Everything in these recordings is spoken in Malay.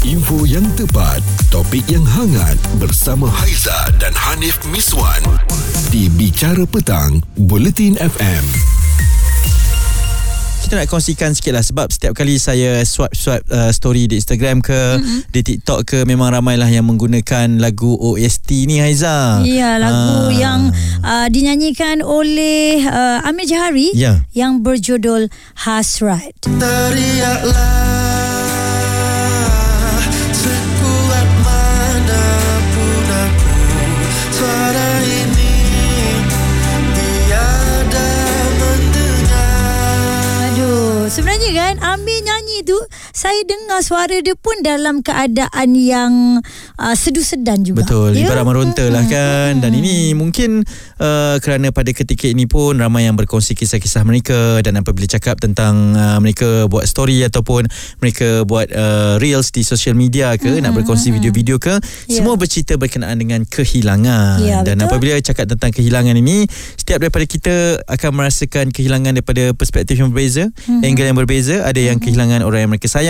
Info yang tepat, topik yang hangat bersama Haiza dan Hanif Miswan di Bicara Petang, Buletin FM. Kita nak kongsikan sikit lah sebab setiap kali saya swipe-swipe uh, story di Instagram ke, mm-hmm. di TikTok ke, memang ramailah yang menggunakan lagu OST ni Haiza. Ya, lagu Ah. yang uh, dinyanyikan oleh uh, Amir Jahari Ya. yang berjudul Hasrat. Teriaklah Tu saya dengar suara dia pun dalam keadaan yang uh, sedu sedan juga. Betul, Ya? ibarat meronta lah kan. Dan ini mungkin uh, kerana pada ketika ini pun ramai yang berkongsi kisah-kisah mereka dan apabila cakap tentang uh, mereka buat story ataupun mereka buat uh, reels di social media ke, nak berkongsi video-video ke, Ya. semua bercerita berkenaan dengan kehilangan. Ya, dan betul. apabila cakap tentang kehilangan ini, setiap daripada kita akan merasakan kehilangan daripada perspektif yang berbeza, angle yang berbeza. Ada yang kehilangan orang yang mereka sayang,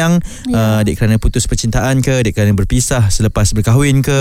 Ya. uh, adik kerana putus percintaan ke, adik kerana berpisah selepas berkahwin ke,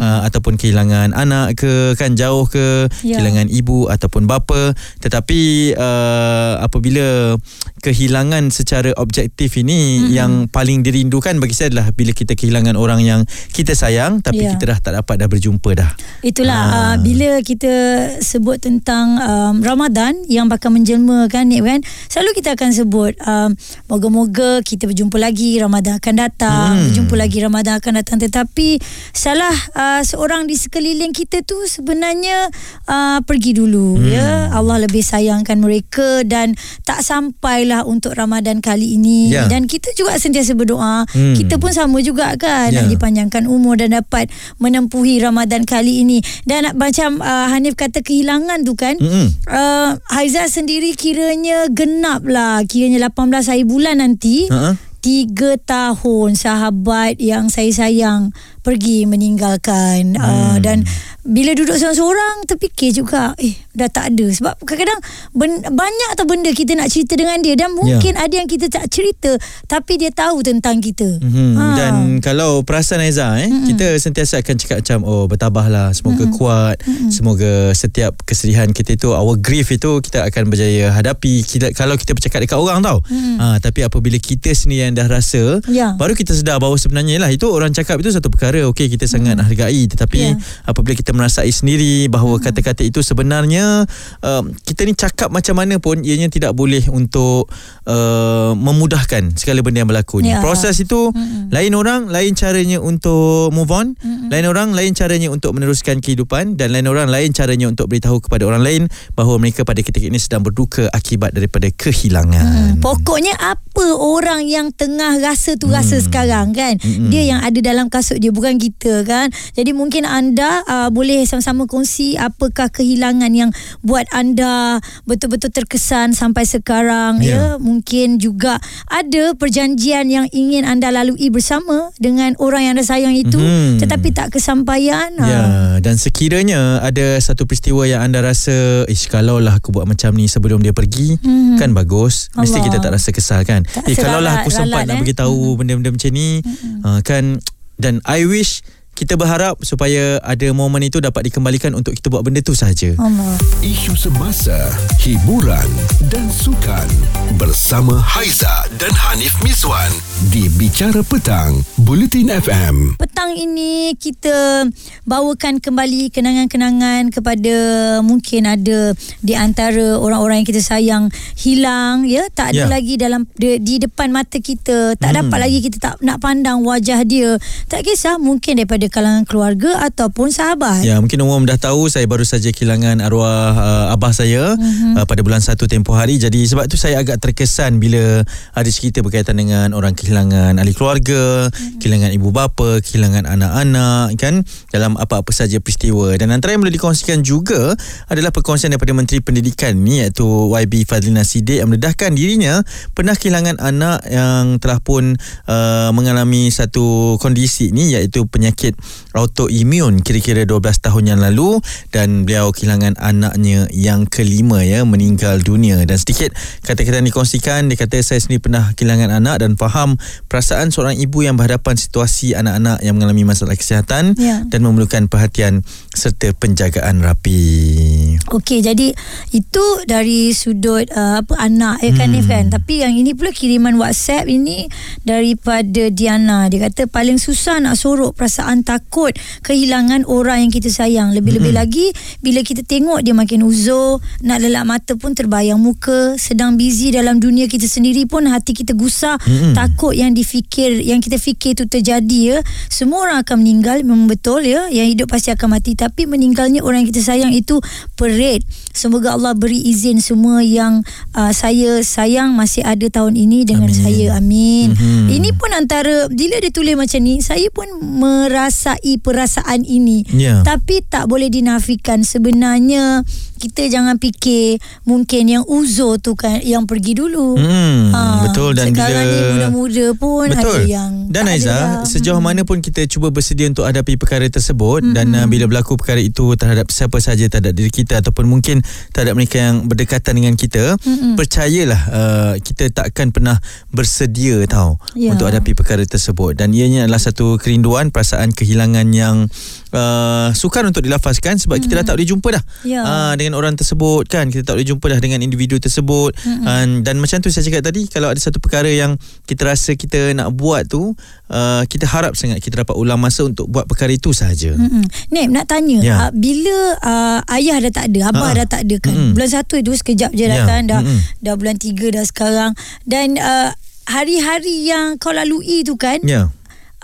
uh, ataupun kehilangan anak ke, kan jauh ke, Ya. kehilangan ibu ataupun bapa. Tetapi uh, apabila kehilangan secara objektif ini Mm-mm. yang paling dirindukan bagi saya adalah bila kita kehilangan orang yang kita sayang tapi Ya. kita dah tak dapat dah berjumpa dah. Itulah Ah. uh, bila kita sebut tentang um, Ramadan yang bakal menjelma kan Nik kan selalu kita akan sebut um, moga-moga kita berjumpa lagi Ramadan akan datang Hmm. berjumpa lagi Ramadan akan datang tetapi salah uh, seorang di sekeliling kita tu sebenarnya uh, pergi dulu Hmm. ya Allah lebih sayangkan mereka dan tak sampailah untuk Ramadan kali ini Ya. dan kita juga sentiasa berdoa Hmm. kita pun sama juga kan Ya. nak dipanjangkan umur dan dapat menempuhi Ramadan kali ini dan macam uh, Hanif kata kehilangan tu kan Mm-mm. uh, Haiza sendiri kiranya genap lah kiranya 18 hari bulan nanti Ha-ha. Tiga tahun sahabat yang saya sayang pergi meninggalkan hmm. uh, dan bila duduk seorang-seorang terfikir juga eh dah tak ada sebab kadang-kadang ben, banyak tau benda kita nak cerita dengan dia dan mungkin ada yang kita tak cerita tapi dia tahu tentang kita Mm-hmm. Ha. Dan kalau perasan Aiza eh, mm-hmm. kita sentiasa akan cakap macam oh bertabahlah, semoga mm-hmm. kuat, mm-hmm. semoga setiap kesedihan kita itu our grief itu kita akan berjaya hadapi. Kita kalau kita bercakap dekat orang tau. Mm-hmm. Ha tapi apabila kita sendiri yang dah rasa, Ya. baru kita sedar bahawa sebenarnya lah itu orang cakap itu satu perkara okey kita sangat mm-hmm. hargai tetapi Ya. apabila kita merasai sendiri bahawa mm-hmm. kata-kata itu sebenarnya um, kita ni cakap macam mana pun ianya tidak boleh untuk uh, memudahkan segala benda yang berlaku ni. Ya. Proses itu Mm-mm. lain orang lain caranya untuk move on, Mm-mm. lain orang lain caranya untuk meneruskan kehidupan dan lain orang lain caranya untuk beritahu kepada orang lain bahawa mereka pada ketika ini sedang berduka akibat daripada kehilangan. Hmm, pokoknya apa orang yang tengah rasa tu rasa sekarang kan Mm-mm. dia yang ada dalam kasut dia bukan kita kan jadi mungkin anda uh, boleh sama-sama kongsi apakah kehilangan yang buat anda betul-betul terkesan sampai sekarang Ya. ya mungkin juga ada perjanjian yang ingin anda lalui bersama dengan orang yang anda sayang itu Mhm. tetapi tak kesampaian Ya, Ah. dan sekiranya ada satu peristiwa yang anda rasa, ish kalau lah aku buat macam ni sebelum dia pergi, Mhm. kan bagus. Mesti Allah. kita tak rasa kesal kan. Tak eh rasa kalau lah ralat- aku sempat ralat, nak eh. beritahu benda-benda macam ni, uh, kan dan I wish kita berharap supaya ada momen itu dapat dikembalikan untuk kita buat benda tu saja. Allah Isu semasa, hiburan dan sukan bersama Haiza dan Hanif Miswan di Bicara Petang, Buletin FM. Petang ini kita bawakan kembali kenangan-kenangan kepada mungkin ada di antara orang-orang yang kita sayang hilang ya tak ada Ya. lagi dalam di, di depan mata kita tak Hmm. dapat lagi kita tak nak pandang wajah dia tak kisah mungkin daripada kalangan keluarga ataupun sahabat Ya, mungkin umum dah tahu saya baru saja kehilangan arwah uh, abah saya uh, pada bulan 1 tempoh hari. Jadi sebab tu saya agak terkesan bila ada cerita berkaitan dengan orang kehilangan ahli keluarga, kehilangan ibu bapa, kehilangan anak-anak kan dalam apa-apa saja peristiwa. Dan antara yang boleh dikongsikan juga adalah perkongsian daripada Menteri Pendidikan ni iaitu YB Fadlina Sidik yang mendedahkan dirinya pernah kehilangan anak yang telah pun uh, mengalami satu kondisi ni iaitu penyakit autoimun kira-kira 12 tahun yang lalu dan beliau kehilangan anaknya yang kelima ya meninggal dunia dan sedikit kata-kata yang dikongsikan dia kata saya sendiri pernah kehilangan anak dan faham perasaan seorang ibu yang berhadapan situasi anak-anak yang mengalami masalah kesihatan Ya. dan memerlukan perhatian serta penjagaan rapi. Okey, jadi itu dari sudut uh, apa anak ya kan Hmm. Kan. Tapi yang ini pula kiriman WhatsApp ini daripada Diana. Dia kata paling susah nak sorok perasaan takut kehilangan orang yang kita sayang. Lebih-lebih Hmm. lagi bila kita tengok dia makin uzur, nak lelak mata pun terbayang muka, sedang busy dalam dunia kita sendiri pun hati kita gusar, Mm-mm. takut yang difikir yang kita fikir itu terjadi ya. Semua orang akan meninggal memang betul ya. Yang hidup pasti akan mati tapi meninggalnya orang yang kita sayang itu perit. Semoga Allah beri izin semua yang uh, saya sayang masih ada tahun ini dengan Amin. saya. Amin. Mhm. Ini pun antara bila dia tulis macam ni, saya pun merasai perasaan ini. Ya. Tapi tak boleh dinafikan sebenarnya kita jangan fikir mungkin yang uzur tu kan yang pergi dulu. Hmm, Ah, betul dan sekarang bila ni muda-muda pun Betul. ada yang dan Aiza, dah. sejauh Hmm. mana pun kita cuba bersedia untuk hadapi perkara tersebut mm-hmm. dan uh, bila berlaku perkara itu terhadap siapa saja terhadap diri kita ataupun mungkin terhadap mereka yang berdekatan dengan kita, mm-hmm. percayalah uh, kita takkan pernah bersedia tahu Ya. untuk hadapi perkara tersebut dan ianya adalah satu kerinduan, perasaan kehilangan yang uh, sukar untuk dilafazkan sebab mm-hmm. kita dah tak boleh jumpa dah Ya. uh, dengan orang tersebut kan kita tak boleh jumpa dah dengan individu tersebut mm-hmm. uh, dan macam tu saya cakap tadi kalau ada satu perkara yang kita rasa kita nak buat tu uh, kita harap sangat kita dapat ulang masa untuk buat perkara itu sahaja mm. Mm-mm. Nek nak tanya Ya. uh, bila uh, ayah dah tak ada, abah Ha. dah tak ada kan. Mm-mm. Bulan satu itu sekejap je dah Ya. kan dah Mm-mm. dah bulan tiga dah sekarang dan uh, hari-hari yang kau lalui tu kan ya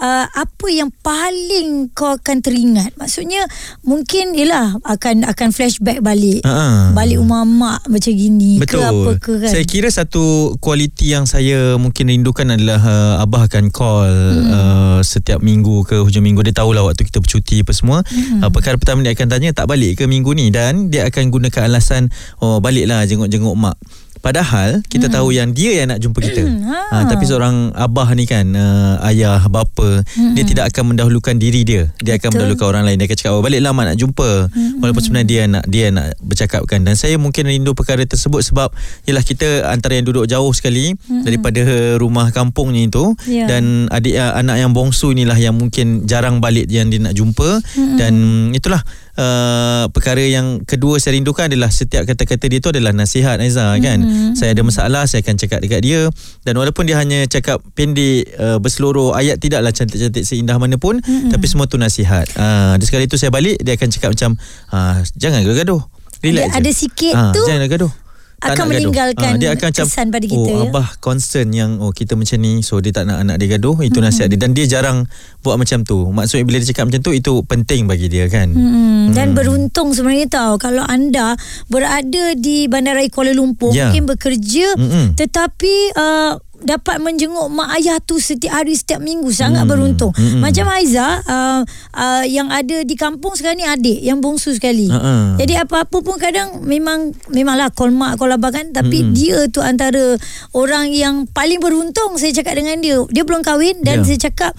uh, apa yang paling kau akan teringat? Maksudnya mungkin yalah akan akan flashback balik. Ha-ha. Balik rumah mak macam gini Betul. ke apa ke kan. Saya kira satu kualiti yang saya mungkin rindukan adalah uh, abah akan call hmm. uh, setiap minggu ke hujung minggu. Dia tahulah waktu kita bercuti apa semua. Hmm. Uh, perkara pertama dia akan tanya tak balik ke minggu ni dan dia akan gunakan alasan oh baliklah jenguk-jenguk mak. Padahal kita hmm. tahu yang dia yang nak jumpa kita. Ha. ha, tapi seorang abah ni kan uh, ayah bapa hmm. dia tidak akan mendahulukan diri dia. Dia akan Betul. mendahulukan orang lain. Dia akan cakap oh baliklah mak nak jumpa. Hmm. Walaupun sebenarnya dia nak dia nak bercakapkan dan saya mungkin rindu perkara tersebut sebab ialah kita antara yang duduk jauh sekali hmm. daripada rumah kampungnya itu Ya. dan adik uh, anak yang bongsu inilah yang mungkin jarang balik yang dia nak jumpa hmm. dan itulah Uh, perkara yang kedua saya rindukan adalah setiap kata-kata dia tu adalah nasihat Aiza kan. Mm-hmm. Saya ada masalah saya akan cakap dekat dia dan walaupun dia hanya cakap pendek uh, berseluruh ayat tidaklah cantik-cantik seindah mana pun mm-hmm. tapi semua tu nasihat. Uh, dan sekali tu saya balik dia akan cakap macam uh, jangan gaduh. Relax Ada- je. ada sikit Ah, tu Jangan gaduh. Tak akan meninggalkan Ah, dia akan macam kesan pada kita, oh ya. abah concern yang oh kita macam ni so dia tak nak anak dia gaduh itu nasihat dia. Dan dia jarang buat macam tu. Maksudnya bila dia cakap macam tu itu penting bagi dia kan? Hmm, dan beruntung sebenarnya tahu kalau anda berada di Bandaraya Kuala Lumpur Ya. mungkin bekerja Mm-mm. tetapi uh, dapat menjenguk mak ayah tu setiap hari setiap minggu sangat Hmm. beruntung. Mm-mm. Macam Aiza uh, uh, yang ada di kampung sekarang ni adik yang bongsu sekali. Ha-ha. Jadi apa-apa pun kadang memang memanglah call mak call abah kan tapi Mm-mm. dia tu antara orang yang paling beruntung saya cakap dengan dia. Dia belum kahwin dan Ya. saya cakap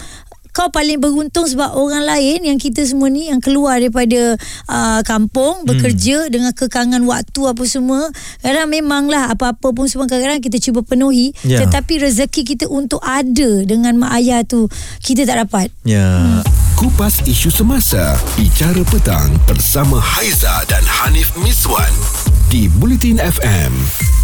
kau paling beruntung sebab orang lain yang kita semua ni yang keluar daripada uh, kampung bekerja dengan kekangan waktu apa semua kadang memanglah apa-apa pun semua kadang-kadang kita cuba penuhi. Ya. tetapi rezeki kita untuk ada dengan mak ayah tu kita tak dapat. Ya. Kupas isu semasa. Bicara petang Bersama Haiza dan Hanif Miswan Di Bulletin FM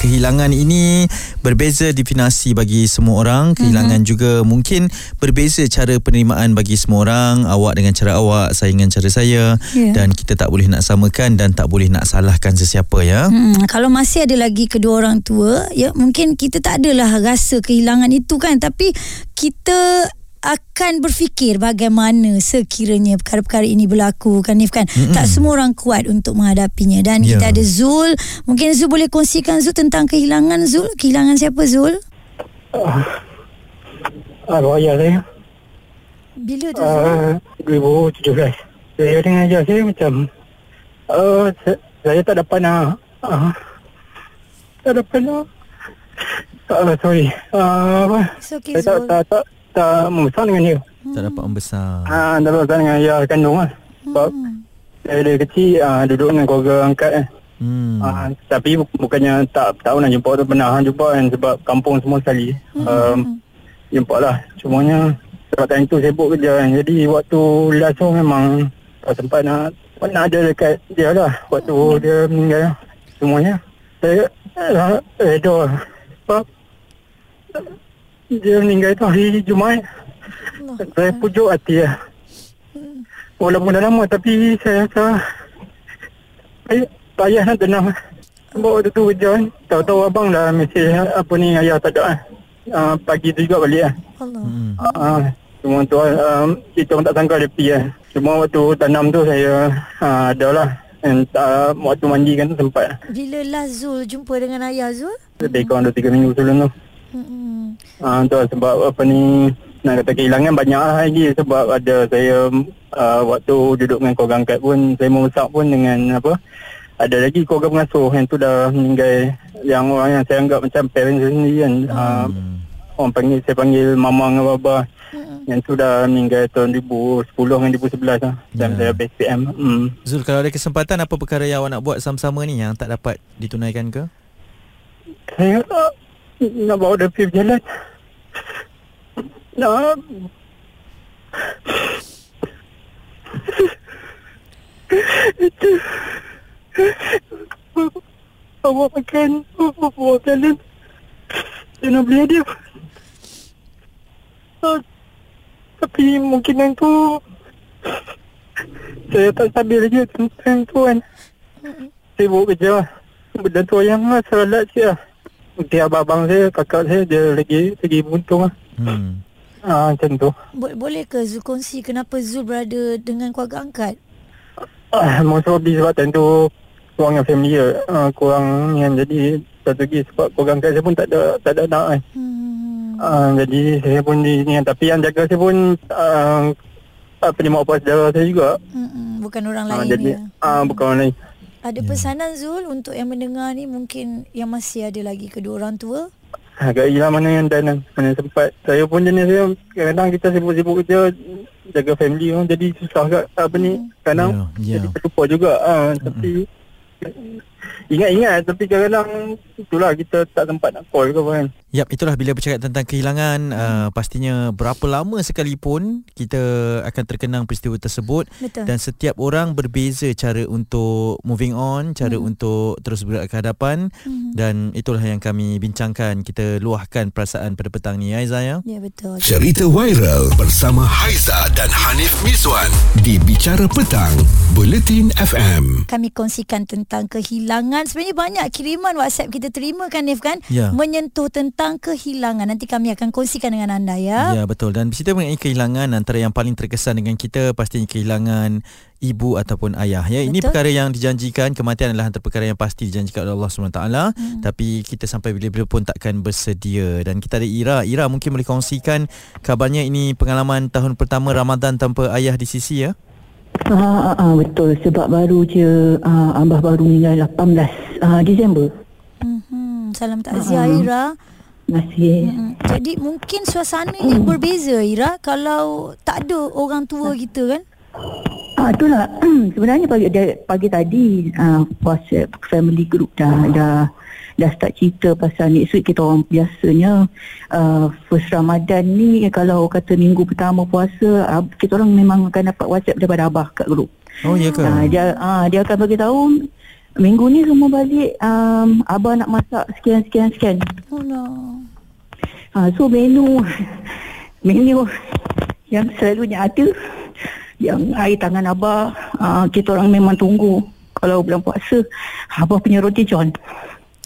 kehilangan ini berbeza definasi bagi semua orang kehilangan juga mungkin berbeza cara penerimaan bagi semua orang awak dengan cara awak saya dengan cara saya. Ya. dan kita tak boleh nak samakan dan tak boleh nak salahkan sesiapa ya. Hmm, kalau masih ada lagi kedua orang tua, ya mungkin kita tak adalah rasa kehilangan itu kan, tapi kita akan berfikir bagaimana sekiranya perkara-perkara ini berlaku kan Nif kan? Mm-mm. tak semua orang kuat untuk menghadapinya. Dan Ya. kita ada Zul. Mungkin Zul boleh kongsikan Zul tentang kehilangan Zul? Kehilangan siapa Zul? Arwah ayah saya. Bila tu Zul? uh, 2017 Saya dengan ayah saya macam uh, saya, saya tak dapat nak uh, Tak dapat nak uh, Sorry. Uh, okay Saya tak, Zul. tak, tak, tak membesar dengan dia Tak dapat membesar. Ah, tak dapat dengan ayah kandung lah. Sebab saya dari kecil ah, duduk dengan keluarga angkat kan. Hmm. Ah, tapi bu- bukannya tak tak pernah jumpa tu pernah jumpa kan sebab kampung semua sekali. Um, jumpa lah. Cumanya sebab time tu sibuk kerja kan. Jadi waktu last tu memang tak sempat nak nak ada dekat dia lah waktu dia meninggal. Semuanya saya reda lah. sebab dia meninggal tu hari Jumaat. Saya pujuk hati lah. Walaupun dah lama tapi saya rasa saya payah nak tenang. Sebab waktu tu kerja kan. Tahu-tahu abang dah mesej apa ni ayah tak ada kan. Uh, pagi tu juga balik kan. Allah. Hmm. Uh, cuma tu um, kita orang tak sangka dia pergi kan. Cuma waktu tanam tu saya uh, ada lah. And, uh, waktu mandikan tu sempat. Bila last Zul jumpa dengan ayah Zul? Lebih kurang 2-3 minggu sebelum tu. Hmm. Ah tu lah sebab apa ni nak kata kehilangan banyak lah lagi sebab ada saya uh, waktu duduk dengan keluarga angkat pun saya membesar pun dengan apa ada lagi keluarga pengasuh yang tu dah meninggal yang orang yang saya anggap macam parents sendiri kan uh, orang panggil saya panggil mama dengan baba yang tu dah meninggal tahun 2010 dengan 2011 lah Ya. time saya BSPM hmm. Zul, kalau ada kesempatan apa perkara yang awak nak buat sama-sama ni yang tak dapat ditunaikan ke? saya uh, nak bawa dia pergi berjalan. Nak. Itu. Bawa makan. Bawa jalan. Saya nak beli hadiah uh, tapi mungkinan tu. Saya tak stabil lagi tentang tu kan. Sibuk kerja. Benda tu yang lah salat je lah Mungkin abang-abang saya, kakak saya dia lagi lagi buntung lah. Hmm. Ah, macam tu. Bo- boleh ke Zul kongsi kenapa Zul berada dengan keluarga angkat? Ah, most probably sebab time tu kurang yang familiar. Ah, kurang yang jadi satu lagi sebab keluarga angkat saya pun tak ada tak ada anak kan. Hmm. Ah, jadi saya pun di ni kan. Tapi yang jaga saya pun ah, apa ni mak apa saudara saya juga. Hmm. Bukan orang Ah, lain jadi ya. ah, bukan orang lain. Ada pesanan Zul untuk yang mendengar ni? Mungkin yang masih ada lagi kedua orang tua? Agak hilang mana yang dan mana sempat. Saya pun jenis saya kadang-kadang kita sibuk-sibuk kerja jaga family kan jadi susah kat apa ni? Kadang Ya, ya. jadi terlupa juga. Ah tapi ingat-ingat tapi kadang-kadang itulah kita tak sempat nak call ke apa kan. Yap, itulah bila bercakap tentang kehilangan uh, pastinya berapa lama sekalipun kita akan terkenang peristiwa tersebut Betul. dan setiap orang berbeza cara untuk moving on, cara Hmm. untuk terus bergerak ke hadapan dan itulah yang kami bincangkan, kita luahkan perasaan pada petang ni ya Aiza ya. Ya betul. Cerita viral bersama Haiza dan Hanif Miswan di Bicara Petang, Buletin FM. Kami kongsikan tentang kehilangan. Sebenarnya banyak kiriman WhatsApp kita terima kan Nif kan? Ya. Menyentuh tentang kehilangan. Nanti kami akan kongsikan dengan anda ya. Ya betul dan bercerita mengenai kehilangan antara yang paling terkesan dengan kita pastinya kehilangan ibu ataupun ayah ya ini Betul. perkara yang dijanjikan kematian adalah antara perkara yang pasti dijanjikan oleh Allah SWT hmm. tapi kita sampai bila-bila pun takkan bersedia dan kita ada Ira Ira mungkin boleh kongsikan kabarnya ini pengalaman tahun pertama Ramadan tanpa ayah di sisi ya Ah, ah, ah, betul sebab baru je ah, abah baru meninggal 18 ah, Disember. Hmm, salam takziah Uh-uh. Ira. Masih Hmm, Jadi mungkin suasananya berbeza Ira kalau tak ada orang tua kita kan? Ah itulah sebenarnya pagi pagi tadi ah, WhatsApp family group dah dah dah start cerita pasal next week kita orang biasanya uh, first Ramadan ni kalau kata minggu pertama puasa ah, kita orang memang akan dapat WhatsApp daripada abah kat grup. Oh ya ke Ah, dia ah, dia akan bagi tahu minggu ni semua balik um, abah nak masak sekian sekian sekian. Oh no. Ha, so menu menu yang selalunya ada yang air tangan abah uh, kita orang memang tunggu kalau bulan puasa abah punya roti john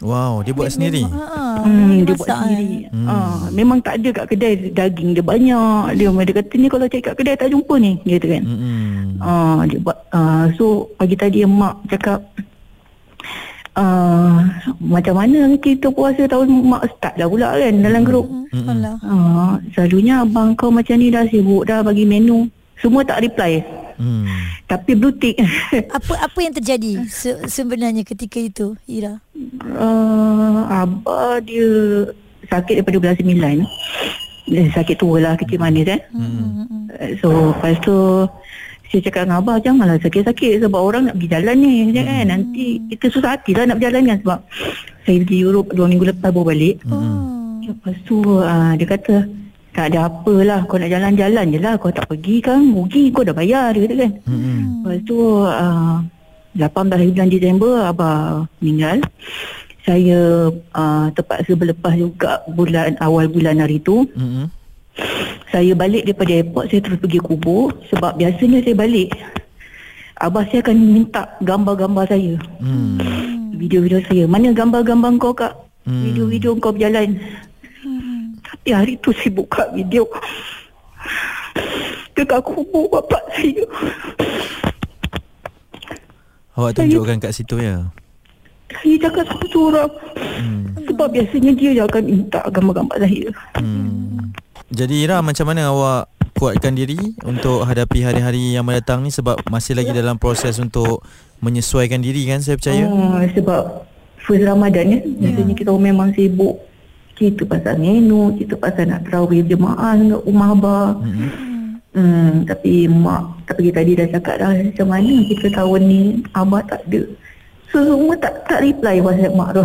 wow dia buat sendiri Ha, hmm, dia buat masak, sendiri eh. Hmm. hmm. memang tak ada kat kedai daging dia banyak dia dia kata ni kalau cari kat kedai tak jumpa ni gitu kan Mm-mm. Ah, dia buat uh, so pagi tadi mak cakap uh, macam mana kita puasa tahun mak start dah pula kan dalam grup Hmm, Alah. Ah, selalunya abang kau macam ni dah sibuk dah bagi menu. Semua tak reply. Hmm. Tapi blue tick. Apa apa yang terjadi se- sebenarnya ketika itu Ira? uh, abah dia sakit daripada bulan 9. eh, sakit tua lah kecil manis eh. Hmm. So lepas tu saya cakap dengan abah janganlah sakit-sakit sebab orang nak pergi jalan ni hmm. kan. Nanti kita susah hati lah nak berjalan kan sebab saya pergi Europe dua minggu lepas baru balik. Oh. Lepas tu uh, dia kata tak ada apalah kau nak jalan-jalan je lah kau tak pergi kan rugi kau dah bayar dia kata kan. Mm-mm. Lepas tu uh, 18 bulan Disember abah meninggal. Saya uh, terpaksa berlepas juga bulan awal bulan hari tu. Mm-mm. Saya balik daripada airport saya terus pergi kubur sebab biasanya saya balik abah saya akan minta gambar-gambar saya. Hmm. Video-video saya. Mana gambar-gambar kau kak? Hmm. Video-video kau berjalan. Tapi hari tu saya buka video dekat kubur bapak saya. Awak tunjukkan kat situ ya. Saya cakap seorang-seorang. Hmm. Sebab biasanya dia yang akan minta gambar-gambar saya. Hmm. Jadi Ira macam mana awak kuatkan diri untuk hadapi hari-hari yang mendatang ni sebab masih lagi dalam proses untuk menyesuaikan diri kan saya percaya. Oh, sebab first Ramadan ya. Biasanya kita memang sibuk. Cerita pasal menu, cerita pasal nak terawih jemaah dengan rumah abah. Hmm. Hmm, tapi mak tak pergi tadi dah cakap dah macam mana kita tahun ni abah tak ada. So semua tak tak reply WhatsApp mak tu.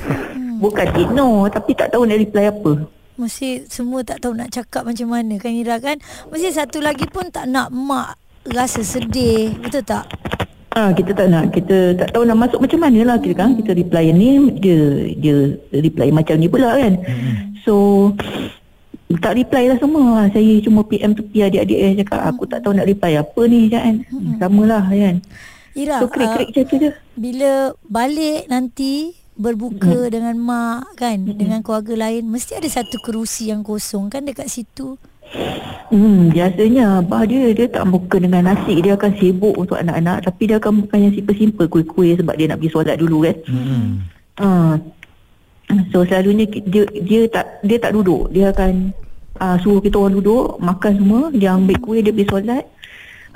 Bukan ignore tapi tak tahu nak reply apa. Mesti semua tak tahu nak cakap macam mana kan Ira kan. Mesti satu lagi pun tak nak mak rasa sedih. Betul tak? Ah kita tak nak kita tak tahu nak masuk macam mana lah kita kan. Kita reply ni dia dia reply macam ni pula kan. So tak reply lah semua. Saya cuma PM tepi adik-adik saya cakap Aku tak tahu nak reply apa ni kan. Sama lah kan. Ira, So krik-krik ah, macam tu je. bila balik nanti berbuka dengan mak kan dengan keluarga lain mesti ada satu kerusi yang kosong kan dekat situ. Hmm, biasanya abah dia dia tak buka dengan nasi dia akan sibuk untuk anak-anak tapi dia akan bukan yang simple-simple kuih-kuih sebab dia nak pergi solat dulu kan. Hmm. Ah. So selalunya dia dia tak dia tak duduk. Dia akan uh, suruh kita orang duduk, makan semua, dia ambil kuih dia pergi solat.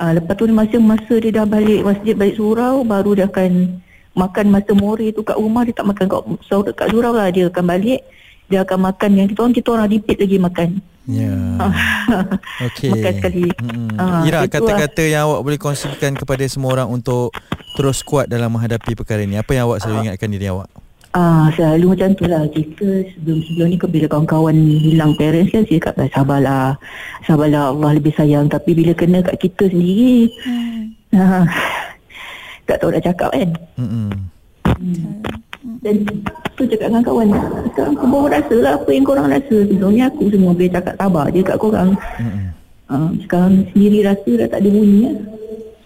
Uh, lepas tu masa-masa dia dah balik masjid balik surau baru dia akan makan masa more tu kat rumah dia tak makan kat surau kat surau lah dia akan balik dia akan makan yang kita orang kita orang repeat lagi makan. Ya. Okey. Makan sekali. Hmm. Ah, Ira kata-kata yang awak boleh kongsikan kepada semua orang untuk terus kuat dalam menghadapi perkara ini. Apa yang awak selalu ingatkan diri awak? Ah, selalu macam tu lah Kita sebelum-sebelum ni bila kawan-kawan hilang parents kan Saya cakap sabarlah Sabarlah Allah lebih sayang Tapi bila kena kat kita sendiri Hmm. ah, Tak tahu nak cakap kan Hmm. Dan tu cakap dengan kawan Sekarang kau baru rasa lah apa yang korang rasa. Sebelum ni aku semua boleh cakap sabar je kat korang. Hmm. ah, Sekarang sendiri rasa dah tak ada bunyi lah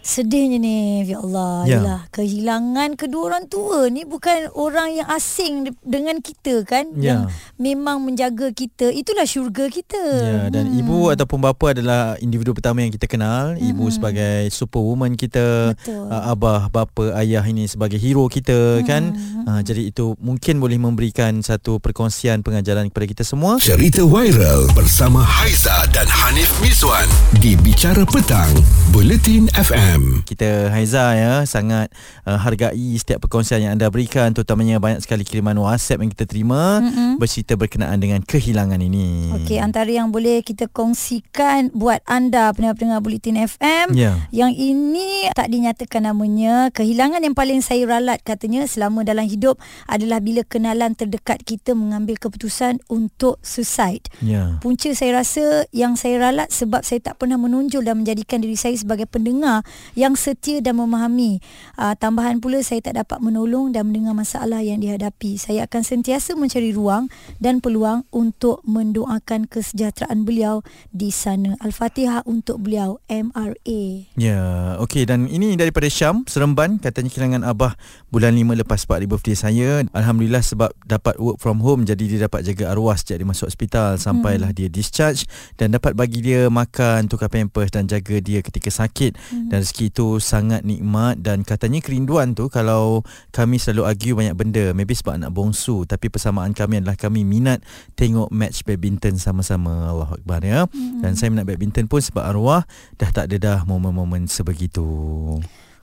Sedihnya ni Ya Allah Ya. Yalah, Kehilangan kedua orang tua ni Bukan orang yang asing de- Dengan kita kan Ya. Yang memang menjaga kita Itulah syurga kita Ya, dan ibu ataupun bapa adalah individu pertama yang kita kenal. Ibu sebagai superwoman kita, Betul. uh, abah, bapa, ayah ini sebagai hero kita kan. Uh, jadi itu mungkin boleh memberikan satu perkongsian pengajaran kepada kita semua. Cerita viral bersama Haiza dan Hanif Miswan di Bicara Petang, Buletin FM. Kita Haiza ya sangat uh, hargai setiap perkongsian yang anda berikan terutamanya banyak sekali kiriman WhatsApp yang kita terima Mm-mm. bercerita berkenaan dengan kehilangan ini. Okey, antara yang boleh kita kongsikan buat anda pendengar-pendengar Bulletin FM. Ya. Yang ini tak dinyatakan namanya. Kehilangan yang paling saya ralat katanya selama dalam hidup adalah bila kenalan terdekat kita mengambil keputusan untuk suicide. Ya. Punca saya rasa yang saya ralat sebab saya tak pernah menonjol dan menjadikan diri saya sebagai pendengar yang setia dan memahami. Uh, tambahan pula saya tak dapat menolong dan mendengar masalah yang dihadapi. Saya akan sentiasa mencari ruang dan peluang untuk mendoakan kesejahteraan beliau di sana. Al-Fatihah untuk beliau MRA. Ya, okey dan ini daripada Syam, Seremban katanya kehilangan abah bulan 5 lepas part birthday saya. Alhamdulillah sebab dapat work from home jadi dia dapat jaga arwah sejak dia masuk hospital sampailah dia discharge dan dapat bagi dia makan, tukar pampers dan jaga dia ketika sakit. Dan rezeki itu sangat nikmat dan katanya kerinduan tu kalau kami selalu argue banyak benda, maybe sebab anak bongsu tapi persamaan kami adalah kami minat tengok match badminton sama-sama. Allahu akbar ya. Dan saya minat badminton pun sebab arwah dah tak ada dah momen-momen sebegitu.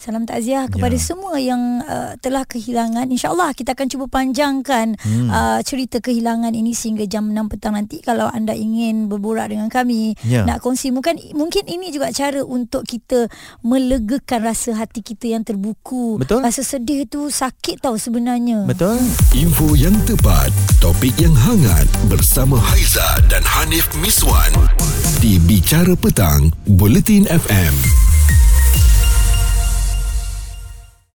Salam takziah kepada Ya. semua yang uh, telah kehilangan. InsyaAllah kita akan cuba panjangkan hmm. uh, cerita kehilangan ini sehingga jam 6 petang nanti. Kalau anda ingin berborak dengan kami, Ya. nak kongsi. Mungkin, mungkin ini juga cara untuk kita melegakan rasa hati kita yang terbuku. Betul. Rasa sedih tu sakit tau sebenarnya. Betul? Info yang tepat, topik yang hangat bersama Haiza dan Hanif Miswan di Bicara Petang, Bulletin FM.